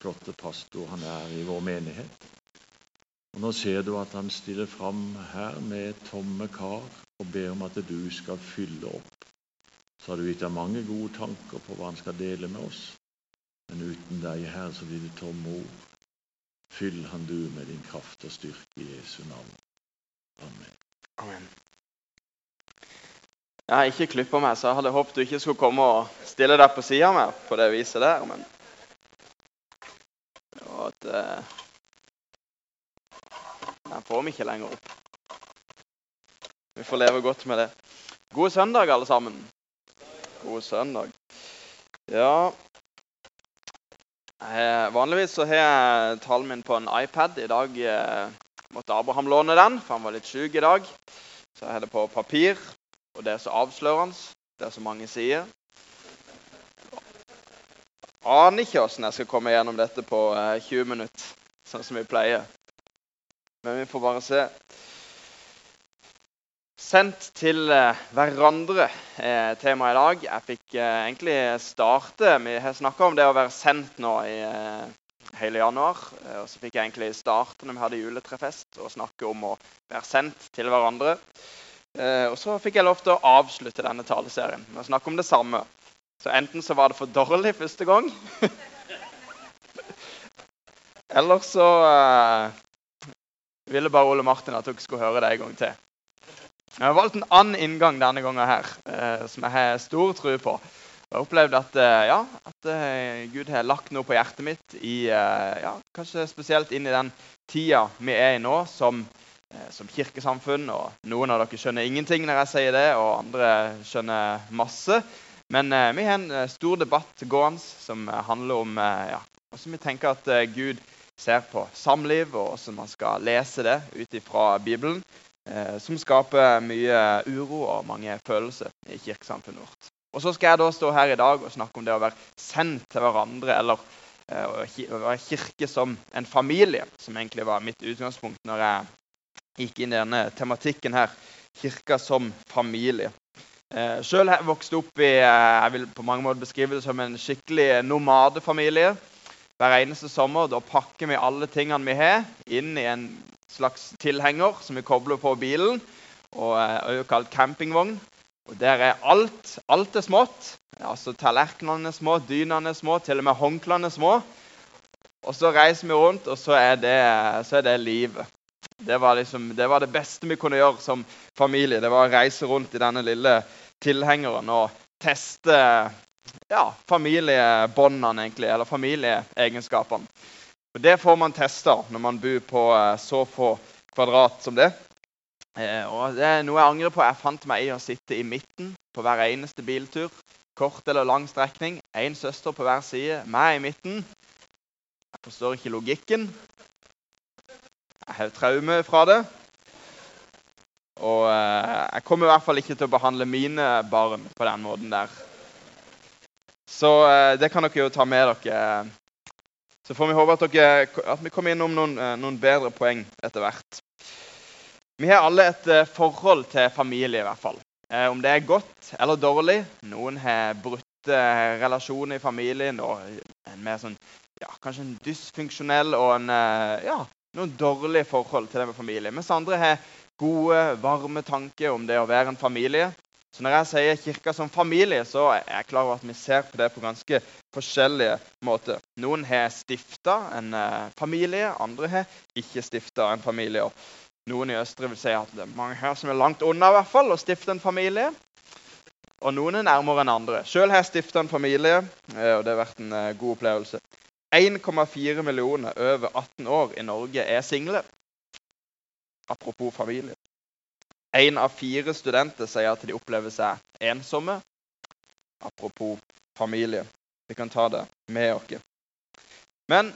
flotte pastor han er i vår menighet. Og Nå ser du at han stiller fram her med tomme kar og ber om at du skal fylle opp. Så har du gitt ham mange gode tanker på hva han skal dele med oss. Men uten deg, Herre, så blir det tomme ord. Fyll han du med din kraft og styrke i Jesu navn. Amen. Amen. Jeg har ikke klippa meg, så jeg hadde håpet du ikke skulle komme og stille deg på sida av meg på det viset der, men Og at eh, Den får vi ikke lenger opp. Vi får leve godt med det. God søndag, alle sammen. God søndag. Ja eh, Vanligvis så har jeg talen min på en iPad. I dag eh, måtte Abraham låne den, for han var litt syk i dag. Så jeg har det på papir. Og det er så avslørende. Det er så mange sider. Aner ikke åssen jeg skal komme gjennom dette på eh, 20 minutter, sånn som vi pleier. Men vi får bare se. Sendt til eh, hverandre er temaet i dag. Jeg fikk eh, egentlig starte Vi har snakka om det å være sendt nå i eh, hele januar. Og så fikk jeg egentlig starte når vi hadde juletrefest, og snakke om å være sendt til hverandre. Og så fikk jeg lov til å avslutte denne taleserien med å snakke om det samme. Så enten så var det for dårlig første gang, eller så ville bare Ole Martin at dere skulle høre det en gang til. Jeg har valgt en annen inngang denne gangen her, uh, som jeg har stor tro på. Jeg har opplevd at, uh, ja, at Gud har lagt noe på hjertet mitt, i, ja, kanskje spesielt inn i den tida vi er i nå som, som, kirkesamfunn. og Noen av dere skjønner ingenting når jeg sier det, og andre skjønner masse. Men eh, vi har en stor debatt gående som handler om ja, hvordan vi tenker at Gud ser på samliv, og hvordan man skal lese det ut ifra Bibelen. Eh, som skaper mye uro og mange følelser i kirkesamfunnet vårt. Og Så skal jeg da stå her i dag og snakke om det å være sendt til hverandre, eller eh, å være kirke som en familie, som egentlig var mitt utgangspunkt når jeg gikk inn i denne tematikken her. Kirka som familie. Eh, Sjøl har jeg opp i jeg vil på mange måter beskrive det som en skikkelig nomadefamilie. Hver eneste sommer da pakker vi alle tingene vi har, inn i en slags tilhenger som vi kobler på bilen, og er også kalt campingvogn. Og Der er alt. Alt er smått. Altså Tallerkenene er små, dynene er små, til og med håndklærne er små. Og så reiser vi rundt, og så er det, så er det livet. Det var, liksom, det var det beste vi kunne gjøre som familie. Det var å reise rundt i denne lille tilhengeren og teste ja, familiebåndene, egentlig, eller familieegenskapene. Og Det får man testa når man bor på eh, så få kvadrat som det. Eh, og Det er noe jeg angrer på. Jeg fant meg i å sitte i midten på hver eneste biltur. Kort eller lang strekning. Én søster på hver side. Meg i midten. Jeg forstår ikke logikken. Jeg har traume fra det. Og eh, jeg kommer i hvert fall ikke til å behandle mine barn på den måten der. Så det kan dere jo ta med dere så får vi håpe at, dere, at vi kommer innom noen, eh, noen, bedre poeng etter hvert. Vi har alle et eh, forhold til familie, i hvert fall. Eh, om det er godt eller dårlig. Noen har brutte relasjoner i familien og en mer sånn, ja, kanskje en dysfunksjonell og en, ja, noen dårlige forhold til det med familie. Mens andre har gode, varme tanker om det å være en familie. Så når jeg sier kirka som familie, så er jeg klar over at vi ser på det på ganske forskjellige måter. Noen har stifta en uh, familie, andre har ikke stifta en familie. Og noen i Østre vil si at det er mange her som er langt unna i hvert fall, å stifte en familie. Og noen er nærmere enn andre. Sjøl har jeg stifta en familie, uh, og det har vært en uh, god opplevelse. 1,4 millioner over 18 år i Norge er single. Apropos familie. Én av fire studenter sier at de opplever seg ensomme. Apropos familie. Vi kan ta det med oss. Men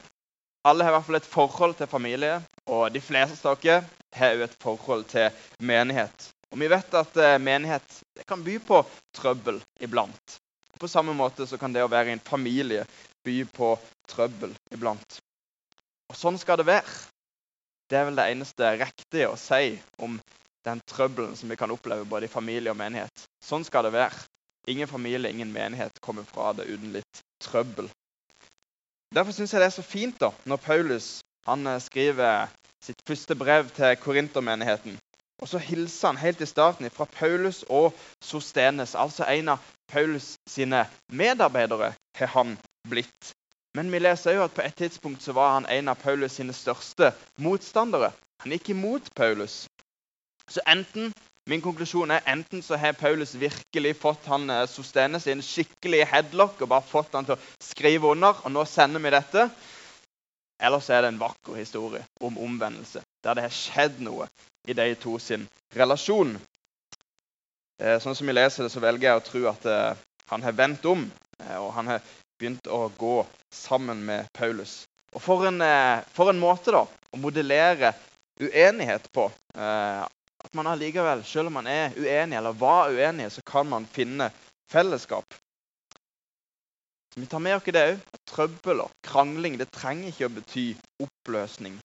alle har i hvert fall et forhold til familie, og de fleste av dere har òg et forhold til menighet. Og vi vet at eh, menighet kan by på trøbbel iblant. På samme måte kan det å være i en familie by på trøbbel iblant. Og sånn skal det være. Det er vel det eneste riktige å si om den trøbbelen som vi kan oppleve både i familie og menighet. Sånn skal det være. Ingen familie, ingen menighet kommer fra det uten litt trøbbel. Derfor syns jeg det er så fint da, når Paulus han eh, skriver sitt første brev til korintermenigheten. Og så hilser han helt i starten fra Paulus og Sostenes, altså en av Paulus sine medarbeidere, har han blitt. Men vi leser jo at på et tidspunkt så var han en av Paulus sine største motstandere. Han gikk imot Paulus. Så enten Min konklusjon er enten så har Paulus virkelig fått han eh, Sostenes i en skikkelig headlock og bare fått han til å skrive under, og nå sender vi dette. Eller så er det en vakker historie om omvendelse, der det har skjedd noe i de to sin relasjon. Eh, sånn som vi leser det, så velger jeg å tro at eh, han har vendt om, og han har begynt å gå sammen med Paulus. Og for en, eh, for en måte da, å modellere uenighet på. Eh, at man allikevel, selv om man er uenig eller var uenig, så kan man finne fellesskap. Så Vi tar med oss det òg. Trøbbel og krangling det trenger ikke å bety oppløsning.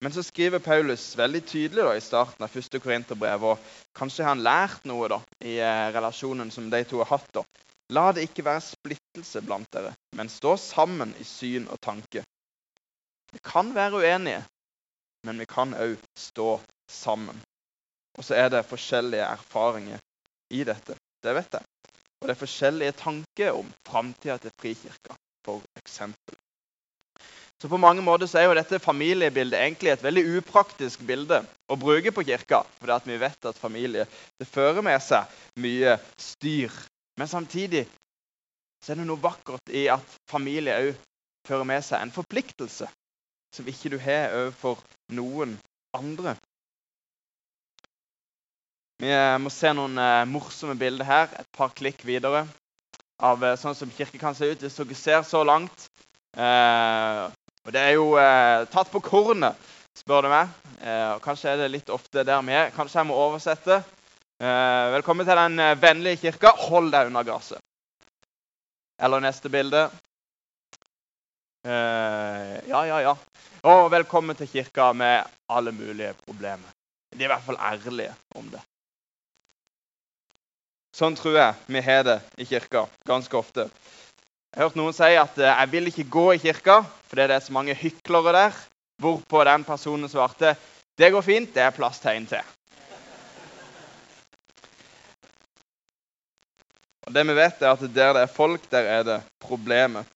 Men så skriver Paulus veldig tydelig da, i starten av første Korinterbrev, og kanskje har han lært noe da, i eh, relasjonen som de to har hatt. da. La det ikke være splittelse blant dere, men stå sammen i syn og tanke. Vi kan være uenige, men vi kan òg stå sammen. Og så er det forskjellige erfaringer i dette. Det vet jeg. Og det er forskjellige tanker om framtida til Frikirka, f.eks. Så på mange måter så er jo dette familiebildet egentlig et veldig upraktisk bilde å bruke på kirka. For vi vet at familie det fører med seg mye styr. Men samtidig så er det noe vakkert i at familie òg fører med seg en forpliktelse som ikke du har overfor noen andre. Vi eh, må se noen eh, morsomme bilder her. Et par klikk videre av eh, sånn som kirke kan se ut hvis dere ser så langt. Eh, og Det er jo eh, tatt på kornet, spør du meg. Eh, og Kanskje er det litt ofte der vi er. Kanskje jeg må oversette. Velkommen til den vennlige kirka. Hold deg unna gresset. Eller neste bilde. ja, ja, ja. Og velkommen til kirka med alle mulige problemer. De er i hvert fall ærlige om det. Sånn tror jeg vi har det i kirka ganske ofte. Jeg har hørt noen si at eh, 'jeg vil ikke gå i kirka fordi det er så mange hyklere der'. Hvorpå den personen svarte 'det går fint, det er plass til en til'. Det vi vet er at Der det er folk, der er det problemet.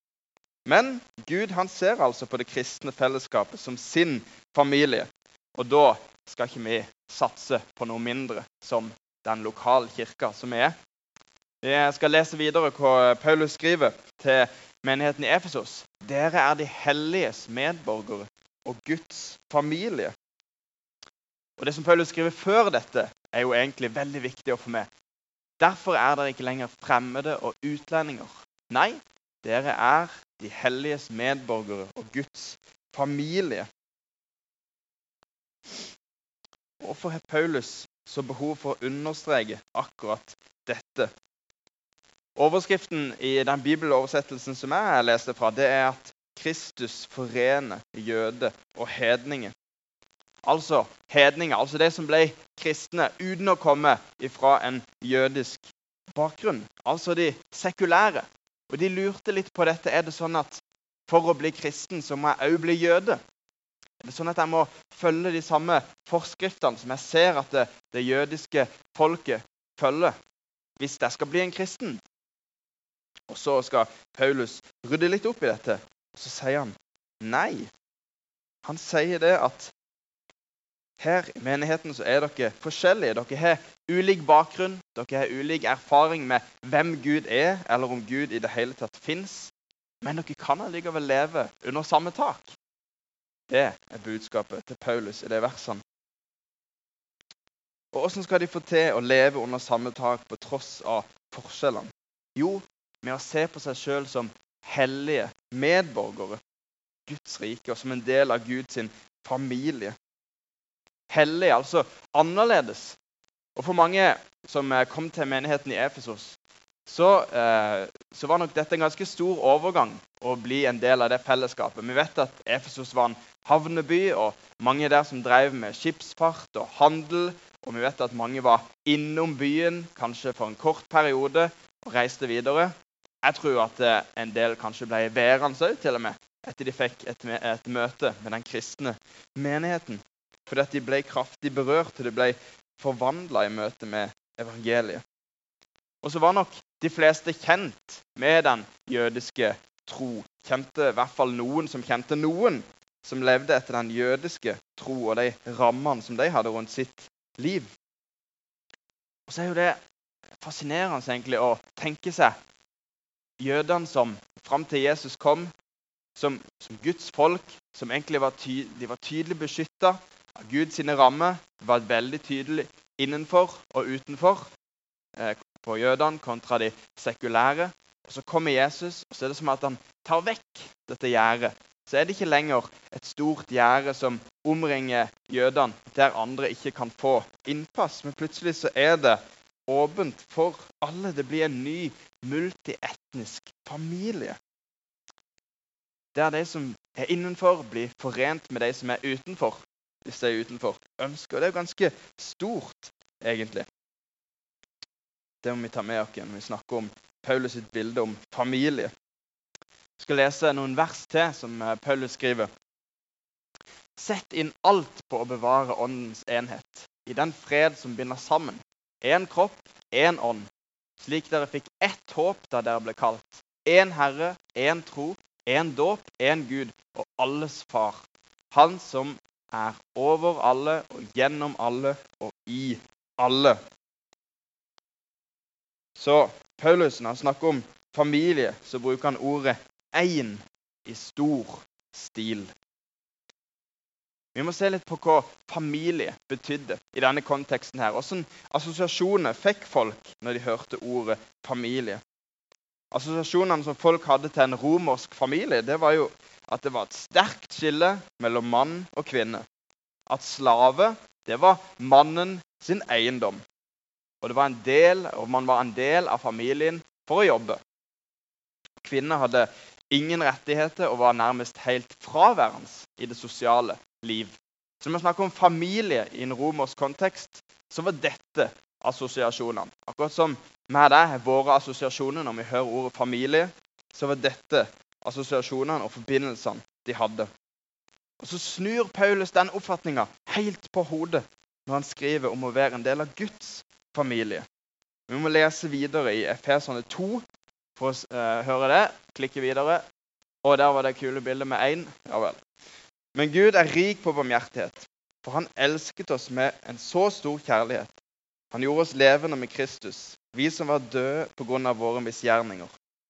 Men Gud han ser altså på det kristne fellesskapet som sin familie. Og da skal ikke vi satse på noe mindre som den lokale kirka som er. Jeg skal lese videre hva Paulus skriver til menigheten i Efesos. Dere er de helliges medborgere og Guds familie. Og Det som Paulus skriver før dette, er jo egentlig veldig viktig å få med. Derfor er dere ikke lenger fremmede og utlendinger. Nei, dere er de helliges medborgere og Guds familie. Hvorfor har Paulus så behov for å understreke akkurat dette. Overskriften i den bibeloversettelsen som jeg leste fra, det er at Kristus forener jøde og hedninger. Altså hedninger, altså de som ble kristne uten å komme fra en jødisk bakgrunn. Altså de sekulære. Og de lurte litt på dette. Er det sånn at for å bli kristen så må jeg òg bli jøde? Er Det sånn at jeg må følge de samme forskriftene som jeg ser at det, det jødiske folket følger, hvis jeg skal bli en kristen. Og Så skal Paulus rydde litt opp i dette, og så sier han nei. Han sier det at her i menigheten så er dere forskjellige. Dere har ulik bakgrunn, dere har ulik erfaring med hvem Gud er, eller om Gud i det hele tatt fins. Men dere kan allikevel leve under samme tak. Det er budskapet til Paulus i de versene. Og Hvordan skal de få til å leve under samme tak på tross av forskjellene? Jo, med å se på seg sjøl som hellige medborgere. Guds rike, og som en del av Guds familie. Hellig, altså annerledes. Og For mange som kom til menigheten i Efesos, så, eh, så, var nok dette en ganske stor overgang å bli en del av det fellesskapet. Vi vet at Efesos var en havneby, og mange der som drev med skipsfart og handel. Og vi vet at mange var innom byen kanskje for en kort periode og reiste videre. Jeg tror at eh, en del kanskje ble værende òg, til og med, etter de fikk et, et møte med den kristne menigheten. Fordi at de ble kraftig berørt, og de ble forvandla i møte med evangeliet. Og så var nok de fleste kjent med den jødiske tro. Kjente i hvert fall noen som kjente noen som levde etter den jødiske tro og de rammene som de hadde rundt sitt liv. Og så er jo det fascinerende egentlig å tenke seg jødene som fram til Jesus kom, som, som, Guds folk, som egentlig var, ty var tydelig beskytta Guds rammer, var veldig tydelig innenfor og utenfor eh, på jødene kontra de sekulære. Og Så kommer Jesus, og så er det som at han tar vekk dette gjerdet. Så er det ikke lenger et stort gjerde som omringer jødene, der andre ikke kan få innpass. Men plutselig så er det åpent for alle. Det blir en ny multietnisk familie. Der de som er innenfor, blir forent med de som er utenfor. Hvis de er utenfor ønsker. Det er jo ganske stort, egentlig. Det må vi ta med oss når vi snakker om Paulus sitt bilde om familie. Jeg skal lese noen vers til som eh, Paulus skriver. Sett inn alt på å bevare åndens enhet, i den fred som binder sammen. Én kropp, én ånd, slik dere fikk ett håp da dere ble kalt. Én Herre, én tro, én dåp, én Gud og alles far. Han som er over alle og gjennom alle og i alle. Så Paulus, når han snakker om familie, så bruker han ordet 'én' i stor stil. Vi må se litt på hva familie betydde i denne konteksten. her. Hvilke assosiasjoner fikk folk når de hørte ordet familie? Assosiasjonene som folk hadde til en romersk familie, det var jo at det var et sterkt skille mellom mann og kvinne. At slave det var mannen sin eiendom. Og, det var en del, og man var en del av familien for å jobbe. Kvinner hadde ingen rettigheter og var nærmest helt fraværende i det sosiale liv. Så når vi snakker om familie i en romersk kontekst, så var dette assosiasjonene. Akkurat som og deg våre assosiasjoner når vi hører ordet familie, så var dette assosiasjonene og forbindelsene de hadde. Og Så snur Paulus den oppfatninga helt på hodet når han skriver om å være en del av Guds familie. Vi må lese videre i Efesene 2 for å uh, høre det. Klikke videre. Og der var det kule bildet med én. Ja vel. Men Gud er rik på barmhjertighet, for han elsket oss med en så stor kjærlighet. Han gjorde oss levende med Kristus, vi som var døde pga. våre misgjerninger.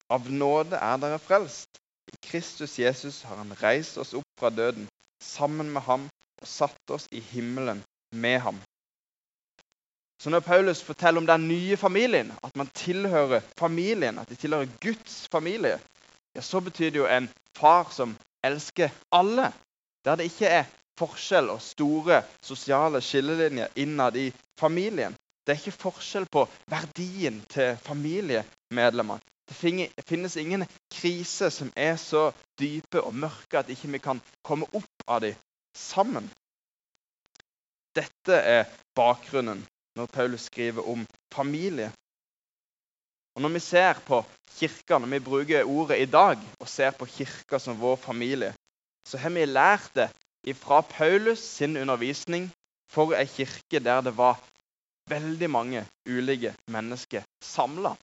Av nåde er dere frelst. I Kristus Jesus har han reist oss opp fra døden, sammen med ham, og satt oss i himmelen med ham. Så når Paulus forteller om den nye familien, at man tilhører familien, at de tilhører Guds familie, ja, så betyr det jo en far som elsker alle. Der det ikke er forskjell og store sosiale skillelinjer innad i familien. Det er ikke forskjell på verdien til familiemedlemmene. Det finnes ingen kriser som er så dype og mørke at ikke vi kan komme opp av dem sammen. Dette er bakgrunnen når Paulus skriver om familie. Og Når vi ser på kirka, når vi bruker ordet i dag og ser på kirka som vår familie, så har vi lært det fra Paulus sin undervisning for ei kirke der det var veldig mange ulike mennesker samla.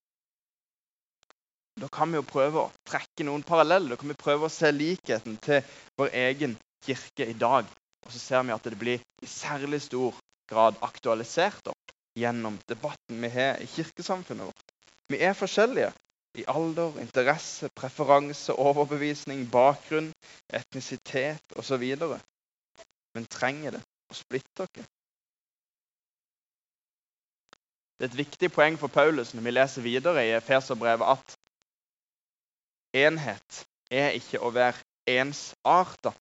Da kan vi jo prøve å trekke noen paralleller. Da kan vi prøve å se likheten til vår egen kirke i dag. Og så ser vi at det blir i særlig stor grad aktualisert opp gjennom debatten vi har i kirkesamfunnet vårt. Vi er forskjellige i alder, interesse, preferanse, overbevisning, bakgrunn, etnisitet osv. Men trenger det å splitte oss? Det er et viktig poeng for Paulus når vi leser videre i Efeserbrevet at enhet er ikke å være ensarta.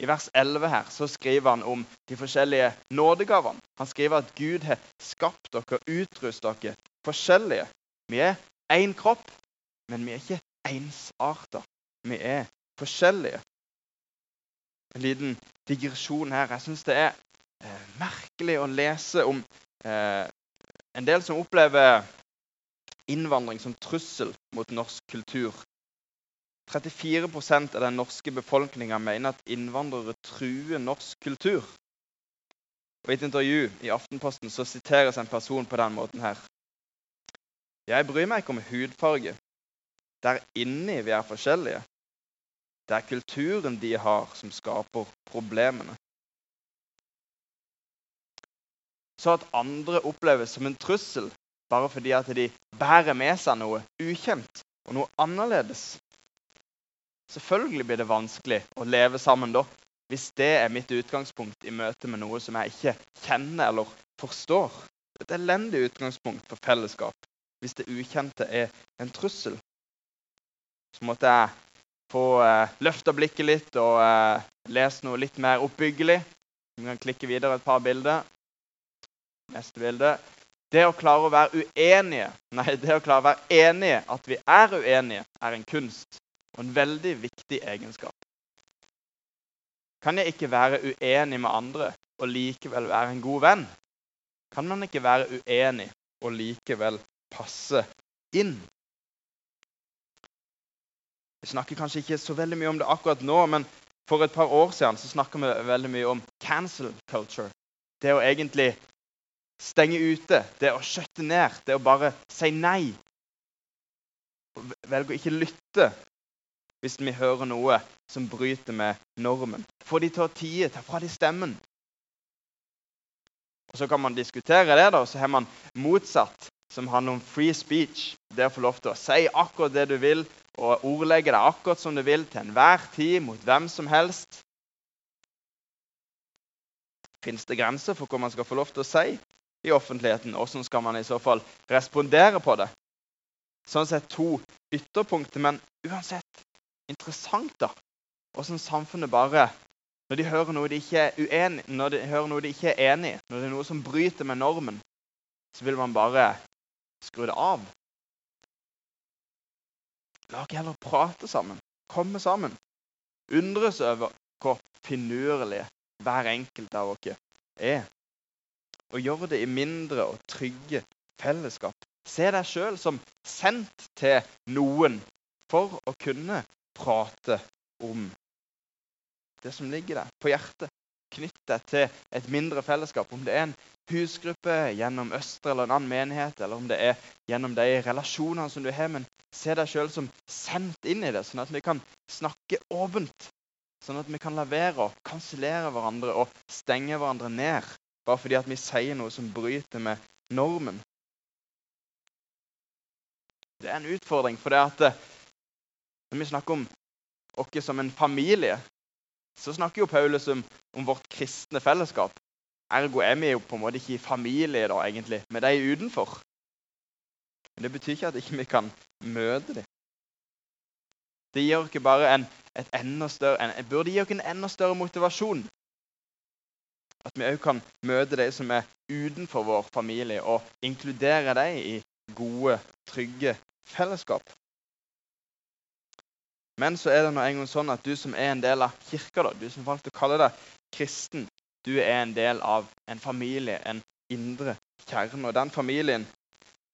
I vers 11 her så skriver han om de forskjellige nådegavene. Han skriver at Gud har skapt dere og utrustet dere forskjellige. Vi er én kropp, men vi er ikke ensarta. Vi er forskjellige. En liten digresjon her. Jeg syns det er eh, merkelig å lese om eh, en del som opplever innvandring som trussel mot norsk kultur. 34% av den norske befolkninga mener at innvandrere truer norsk kultur. Og I et intervju i Aftenposten så siteres en person på den måten her. Jeg bryr meg ikke om hudfarge. Det er inni vi er forskjellige. Det er kulturen de har, som skaper problemene. Så at andre oppleves som en trussel bare fordi at de bærer med seg noe ukjent og noe annerledes. Selvfølgelig blir det vanskelig å leve sammen da, hvis det er mitt utgangspunkt i møte med noe som jeg ikke kjenner eller forstår. Et elendig utgangspunkt for fellesskap hvis det ukjente er en trussel. Så måtte jeg få eh, løfta blikket litt og eh, lese noe litt mer oppbyggelig. Vi kan klikke videre et par bilder. Neste bilde. Det å klare å være uenige, nei, det å klare å være enige, at vi er uenige, er en kunst og en veldig viktig egenskap. Kan jeg ikke være uenig med andre og likevel være en god venn? Kan man ikke være uenig og likevel passe inn? Vi snakker kanskje ikke så veldig mye om det akkurat nå, men for et par år siden så snakka vi veldig mye om cancel culture. Det å egentlig stenge ute, det å skjøtte ned, det å bare si nei. Velge å ikke lytte hvis vi hører noe som bryter med normen. Få de til å tie, ta fra de stemmen. Og Så kan man diskutere det, da, og så har man motsatt, som handler om free speech. Det å få lov til å si akkurat det du vil, og ordlegge deg akkurat som du vil, til enhver tid, mot hvem som helst. Fins det grenser for hva man skal få lov til å si i offentligheten? Hvordan skal man i så fall respondere på det? Sånn sett to ytterpunkter, men uansett interessant da, hvordan samfunnet bare Når de hører noe de ikke er uenig, når de hører noe de ikke er enig i, når det er noe som bryter med normen, så vil man bare skru det av. La oss heller prate sammen, komme sammen. Undres over hvor finurlige hver enkelt av oss er. Og gjøre det i mindre og trygge fellesskap. Se deg sjøl som sendt til noen for å kunne prate om det som ligger der på hjertet. Knytt deg til et mindre fellesskap. Om det er en husgruppe gjennom Østre eller en annen menighet, eller om det er gjennom de relasjonene som du har. Men se deg sjøl som sendt inn i det, sånn at vi kan snakke åpent. Sånn at vi kan la være å kansellere hverandre og stenge hverandre ned. Bare fordi at vi sier noe som bryter med normen. Det er en utfordring, for det at når vi snakker om oss som en familie, så snakker jo Paulus om, om, vårt kristne fellesskap. Ergo er vi jo på en måte ikke i familie da, egentlig, med de utenfor. Men det betyr ikke at ikke vi ikke kan møte dem. Det gir oss bare en, et enda større, en, burde gi oss en enda større motivasjon. At vi òg kan møte de som er utenfor vår familie, og inkludere dem i gode, trygge fellesskap. Men så er det nå en gang sånn at du som er en del av kirka, da, du som valgte å kalle deg kristen, du er en del av en familie, en indre kjerne. Og den familien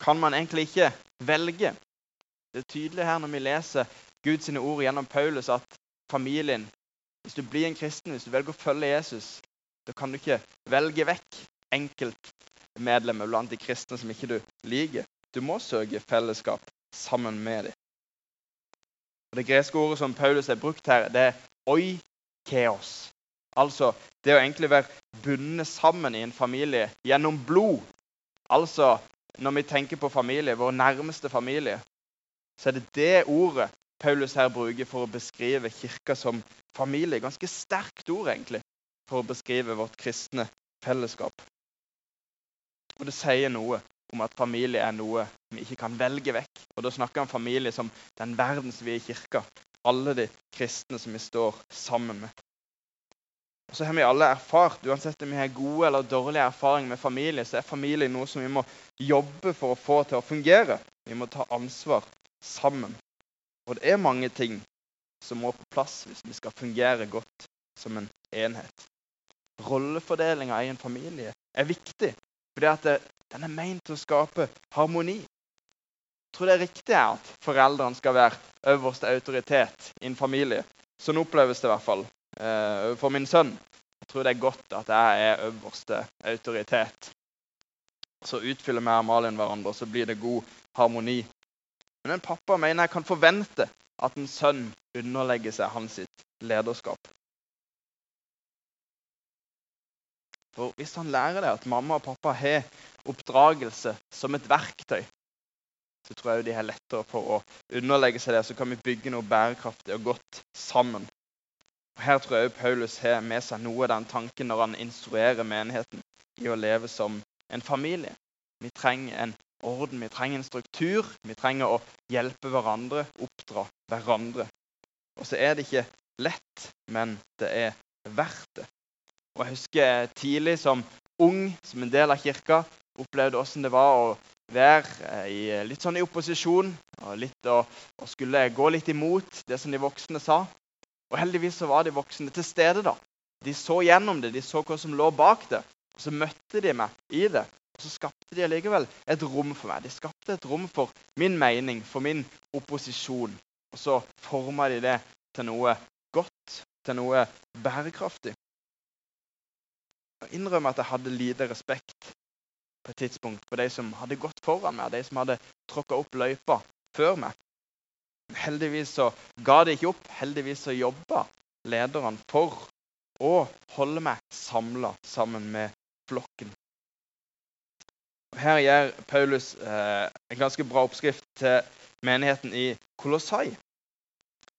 kan man egentlig ikke velge. Det er tydelig her når vi leser Guds ord gjennom Paulus, at familien Hvis du blir en kristen, hvis du velger å følge Jesus, da kan du ikke velge vekk enkeltmedlemmer blant de kristne som ikke du liker. Du må søke fellesskap sammen med dem. Og Det greske ordet som Paulus har brukt her, det er oikeos. Altså det å egentlig være bundet sammen i en familie gjennom blod. Altså når vi tenker på familie, vår nærmeste familie, så er det det ordet Paulus her bruker for å beskrive kirka som familie. Ganske sterkt ord, egentlig, for å beskrive vårt kristne fellesskap. Og det sier noe om at familie er noe vi ikke kan velge vekk. Og Da snakker han familie som den verdensvide kirka. Alle de kristne som vi står sammen med. Og Så har vi alle erfart, uansett om vi har gode eller dårlige erfaringer med familie, så er familie noe som vi må jobbe for å få til å fungere. Vi må ta ansvar sammen. Og det er mange ting som må på plass hvis vi skal fungere godt som en enhet. Rollefordelinga i en familie er viktig. Fordi at den er ment til å skape harmoni. Jeg tror det er riktig at foreldrene skal være øverste autoritet i en familie. Sånn oppleves det i hvert fall eh, for min sønn. Jeg tror det er godt at jeg er øverste autoritet. Så utfyller vi Amalien hverandre, så blir det god harmoni. Men en pappa mener jeg kan forvente at en sønn underlegger seg hans lederskap. For Hvis han lærer det at mamma og pappa har oppdragelse som et verktøy, så tror jeg de har lettere for å underlegge seg det. Så kan vi bygge noe bærekraftig og godt sammen. Og Her tror jeg Paulus har med seg noe av den tanken når han instruerer menigheten i å leve som en familie. Vi trenger en orden, vi trenger en struktur. Vi trenger å hjelpe hverandre, oppdra hverandre. Og så er det ikke lett, men det er verdt det. Og Jeg husker tidlig som ung, som en del av kirka, opplevde åssen det var å være eh, i, litt sånn i opposisjon og, og, og, skulle gå litt imot det som de voksne sa. Og heldigvis så var de voksne til stede. da. De så gjennom det, de så hva som lå bak det. Og så møtte de meg i det. Og så skapte de allikevel et rom for meg. De skapte et rom for min mening, for min opposisjon. Og så forma de det til noe godt, til noe bærekraftig. Jeg innrømmer at jeg hadde lite respekt på et tidspunkt for de som hadde gått foran meg, de som hadde tråkka opp løypa før meg. Heldigvis så ga de ikke opp. Heldigvis så jobba lederne for å holde meg samla sammen med flokken. Her gir Paulus eh, en ganske bra oppskrift til menigheten i Kolossai.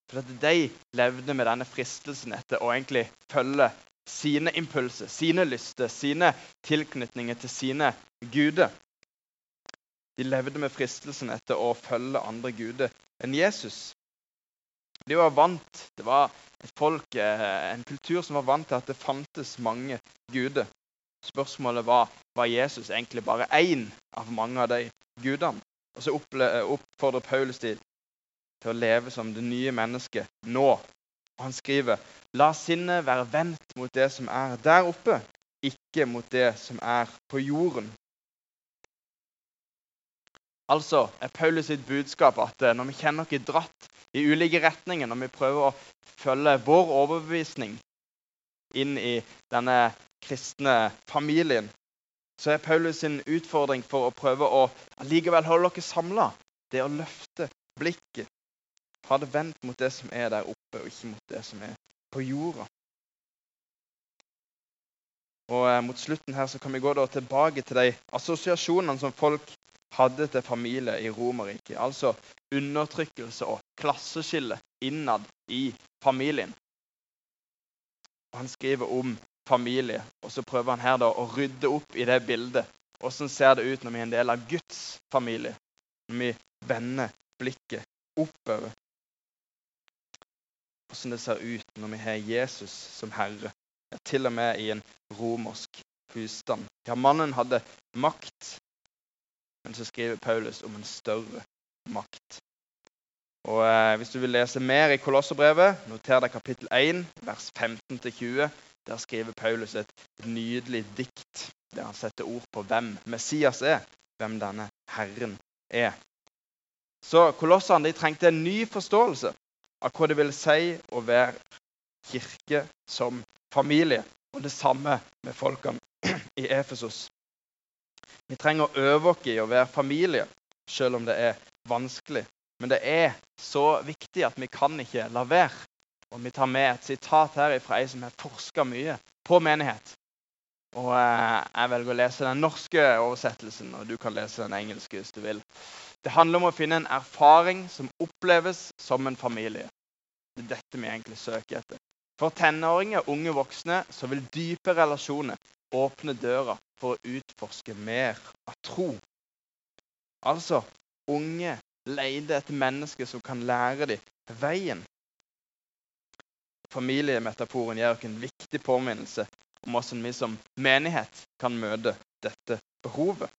For at de levde med denne fristelsen etter å egentlig følge sine impulser, sine lyster, sine tilknytninger til sine guder. De levde med fristelsen etter å følge andre guder enn Jesus. De var vant, Det var et folk, eh, en kultur som var vant til at det fantes mange guder. Spørsmålet var var Jesus egentlig bare én av mange av de gudene. Og så oppfordrer Paulus til, til å leve som det nye mennesket nå. Og han skriver La sinnet være vendt mot det som er der oppe, ikke mot det som er på jorden. Altså er Paulus sitt budskap at eh, når vi kjenner oss dratt i ulike retninger, når vi prøver å følge vår overbevisning inn i denne kristne familien, så er Paulus sin utfordring for å prøve å likevel holde dere samla, det å løfte blikket. Ha det vendt mot det som er der oppe, og ikke mot det som er på jorda. Og eh, Mot slutten her så kan vi gå tilbake til de assosiasjonene som folk hadde til familie i Romerriket. Altså undertrykkelse og klasseskille innad i familien. Og Han skriver om familie, og så prøver han her da å rydde opp i det bildet. Hvordan ser det ut når vi er en del av Guds familie? Når vi vender blikket oppover hvordan det ser ut når vi har Jesus som herre. Ja, til og med i en romersk husstand. Ja, mannen hadde makt, men så skriver Paulus om en større makt. Og eh, Hvis du vil lese mer i Kolosserbrevet, noter deg kapittel 1, vers 15-20. Der skriver Paulus et nydelig dikt der han setter ord på hvem Messias er, hvem denne Herren er. Så kolossene de trengte en ny forståelse av hva det vil si å være kirke som familie. Og det samme med folkene i Efesos. Vi trenger å øve oss i å være familie, selv om det er vanskelig. Men det er så viktig at vi kan ikke la være. Og Vi tar med et sitat her fra ei som har forska mye på menighet. Og eh, Jeg velger å lese den norske oversettelsen, og du kan lese den engelske hvis du vil. Det handler om å finne en erfaring som oppleves som en familie. Det er dette vi egentlig søker etter. For tenåringer og unge voksne så vil dype relasjoner åpne døra for å utforske mer av tro. Altså, unge leter etter mennesker som kan lære dem veien. Familiemetaforen gir oss en viktig påminnelse om hvordan vi som menighet kan møte dette behovet.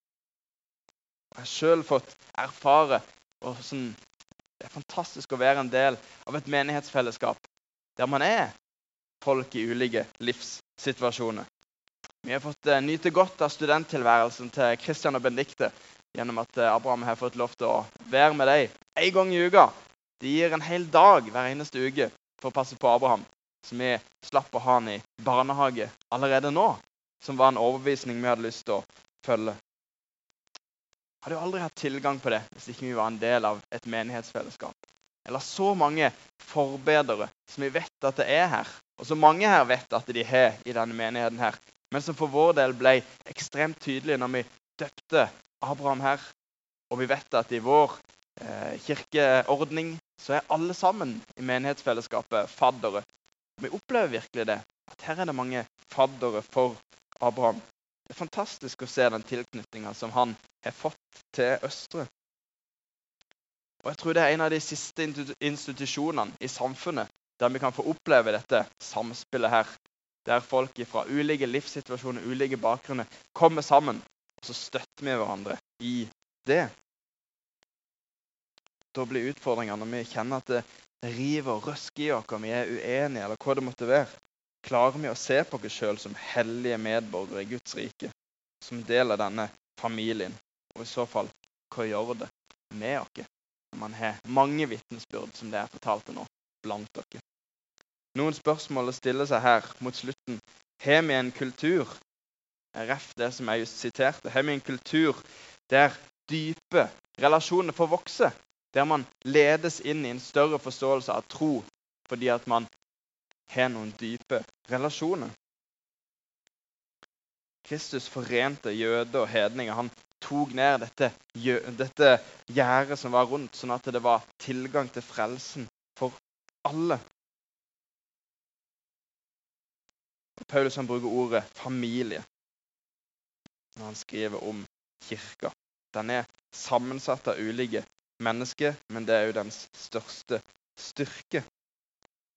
Jeg har sjøl fått erfare hvordan det er fantastisk å være en del av et menighetsfellesskap der man er folk i ulike livssituasjoner. Vi har fått uh, nyte godt av studenttilværelsen til Christian og Benedicte. gjennom at eh, Abraham har fått lov til å være med dem en gang i uka. De gir en hel dag hver eneste uke for å passe på Abraham. Så vi slapp å ha han i barnehage allerede nå, som var en overbevisning vi hadde lyst til å følge. Hadde jo aldri hatt tilgang på det hvis ikke vi var en del av et menighetsfellesskap. Eller så mange forbedere som vi vet at det er her, og som mange her vet at de har i denne menigheten her, men som for vår del ble ekstremt tydelige når vi døpte Abraham her. Og vi vet at i vår eh, kirkeordning så er alle sammen i menighetsfellesskapet faddere. Vi opplever virkelig det. At her er det mange faddere for Abraham. Det er fantastisk å se den tilknytninga som han har fått til Østre. Og jeg tror det er en av de siste institusjonene i samfunnet der vi kan få oppleve dette samspillet her. Der folk fra ulike livssituasjoner, ulike bakgrunner, kommer sammen. Og så støtter vi hverandre i det. Da blir utfordringa når vi kjenner at det, river og røsker i oss, og vi er uenige, eller hva det måtte være. Klarer vi å se på oss sjøl som hellige medborgere i Guds rike? Som del av denne familien? Og i så fall, hva gjør det med oss? Man har mange vitnesbyrd, som det er fortalt til nå, blant dere. Noen spørsmål å stille seg her mot slutten. Har vi en kultur Ref det som jeg just siterte. Har vi en kultur der dype relasjoner får vokse? Der man ledes inn i en større forståelse av tro fordi at man har noen dype relasjoner? Kristus forente jøder og hedninger. Han tok ned dette, dette gjerdet som var rundt, sånn at det var tilgang til frelsen for alle. Paulus han bruker ordet familie når han skriver om kirka. Den er sammensatt av ulike mennesker, men det er jo dens største styrke.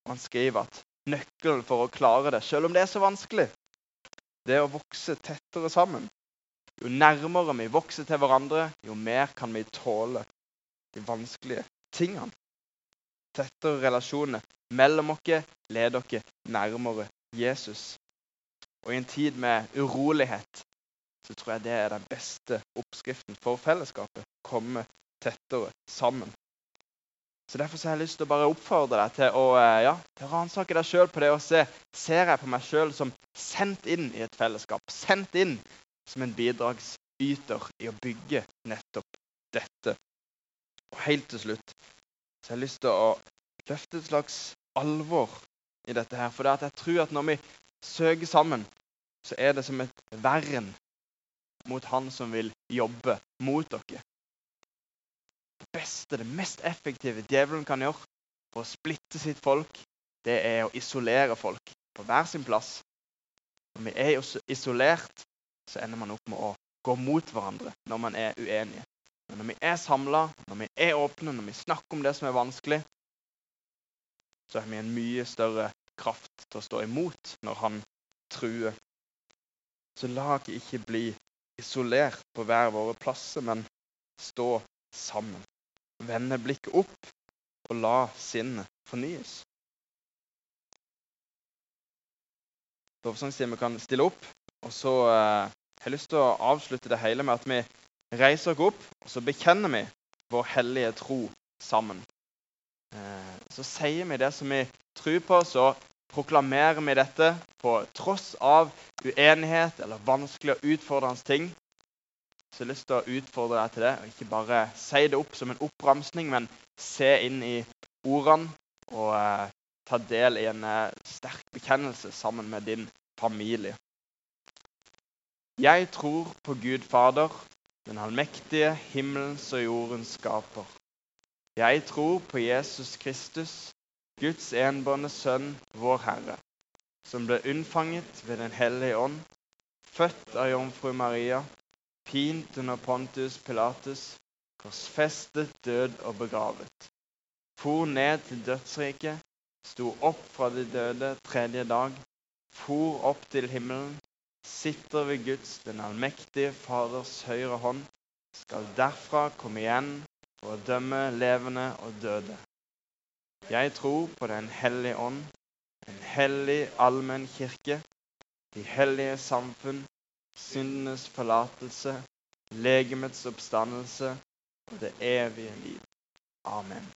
Og han skriver at nøkkelen for å klare det, selv om det er så vanskelig, det er å vokse tettere sammen. Jo nærmere vi vokser til hverandre, jo mer kan vi tåle de vanskelige tingene. Tettere relasjoner mellom oss leder oss nærmere Jesus. Og i en tid med urolighet så tror jeg det er den beste oppskriften for fellesskapet. Komme tettere sammen. Så Derfor så har jeg lyst til å bare oppfordre deg til å eh, ja, ransake deg sjøl på det å se. Ser jeg på meg sjøl som sendt inn i et fellesskap? Sendt inn som en bidragsyter i å bygge nettopp dette. Og helt til slutt så har jeg lyst til å løfte et slags alvor i dette her. For det at jeg tror at når vi søker sammen, så er det som et vern mot han som vil jobbe mot dere. Beste, det mest effektive djevelen kan gjøre for å splitte sitt folk, det er å isolere folk på hver sin plass. Når vi er isolert, så ender man opp med å gå mot hverandre når man er uenige. Men når vi er samla, når vi er åpne, når vi snakker om det som er vanskelig, så har vi en mye større kraft til å stå imot når han truer. Så la oss ikke bli isolert på hver våre plasser, men stå sammen. Vende blikket opp og la sinnet fornyes. Lovsangstimen kan stille opp, og så eh, har jeg lyst til å avslutte det hele med at vi reiser oss opp, og så bekjenner vi vår hellige tro sammen. Eh, så sier vi det som vi tror på, så proklamerer vi dette på tross av uenighet eller vanskelige og utfordrende ting. Så jeg har lyst til å utfordre deg til det, og ikke bare si det opp som en oppramsning, men se inn i ordene og eh, ta del i en eh, sterk bekjennelse sammen med din familie. Jeg tror på Gud Fader, den allmektige himmelens og jordens skaper. Jeg tror på Jesus Kristus, Guds enbårne Sønn, vår Herre, som ble unnfanget ved Den hellige ånd, født av jomfru Maria, pint under Pontus Pilatus, korsfestet, død og begravet. For ned til dødsriket, sto opp fra de døde tredje dag, for opp til himmelen, sitter ved Guds, den allmektige Faders høyre hånd, skal derfra komme igjen for å dømme levende og døde. Jeg tror på Den hellige ånd, en hellig allmenn kirke, de hellige samfunn, syndenes forlatelse, legemets oppstandelse og det evige liv. Amen.